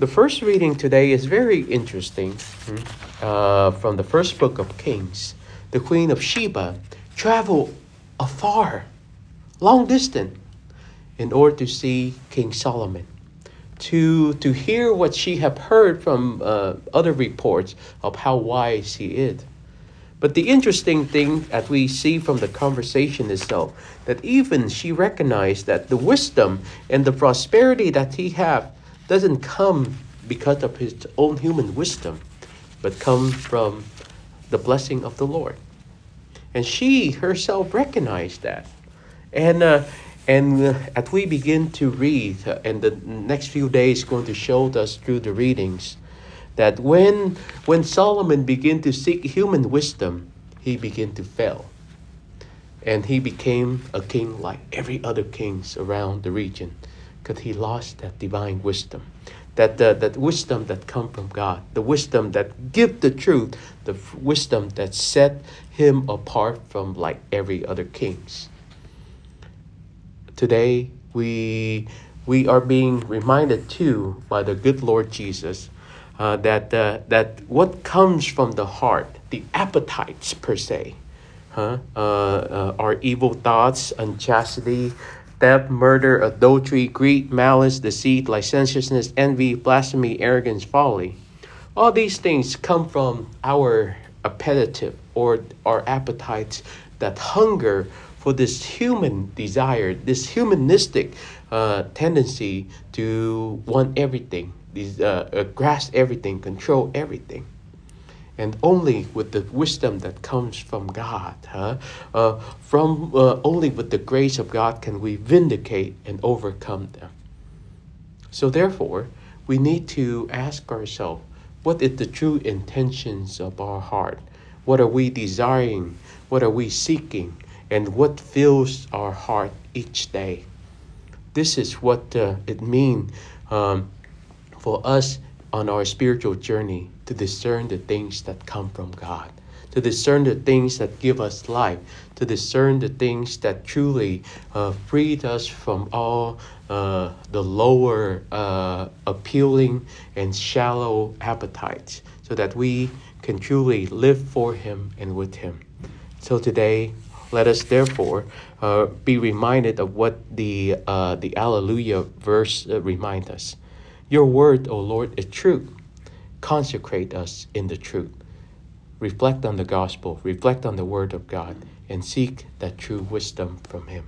The first reading today is very interesting uh, from the first book of Kings. The Queen of Sheba traveled afar, long distance, in order to see King Solomon, to, to hear what she had heard from uh, other reports of how wise he is. But the interesting thing that we see from the conversation itself, that even she recognized that the wisdom and the prosperity that he have doesn't come because of his own human wisdom, but comes from the blessing of the Lord. And she herself recognized that. And uh, and uh, as we begin to read, uh, and the next few days going to show us through the readings, that when when Solomon began to seek human wisdom, he began to fail. And he became a king like every other kings around the region, because he lost that divine wisdom that uh, that wisdom that come from God, the wisdom that give the truth, the wisdom that set him apart from like every other kings. Today we we are being reminded too by the good Lord Jesus uh, that uh, that what comes from the heart, the appetites per se, huh, uh, uh our evil thoughts, unchastity, theft, murder, adultery, greed, malice, deceit, licentiousness, envy, blasphemy, arrogance, folly. All these things come from our appetitive or our appetites that hunger for this human desire, this humanistic uh, tendency to want everything, these, uh, uh, grasp everything, control everything and only with the wisdom that comes from God, huh? Uh, from uh, only with the grace of God can we vindicate and overcome them. So therefore, we need to ask ourselves, what is the true intentions of our heart? What are we desiring? What are we seeking? And what fills our heart each day? This is what uh, it means um, for us on our spiritual journey to discern the things that come from God, to discern the things that give us life, to discern the things that truly uh, freed us from all uh, the lower, uh, appealing, and shallow appetites, so that we can truly live for Him and with Him. So today, let us therefore uh, be reminded of what the uh, the Alleluia verse uh, reminds us. Your word, O Lord, is true consecrate us in the truth. Reflect on the gospel, reflect on the word of God, and seek that true wisdom from Him.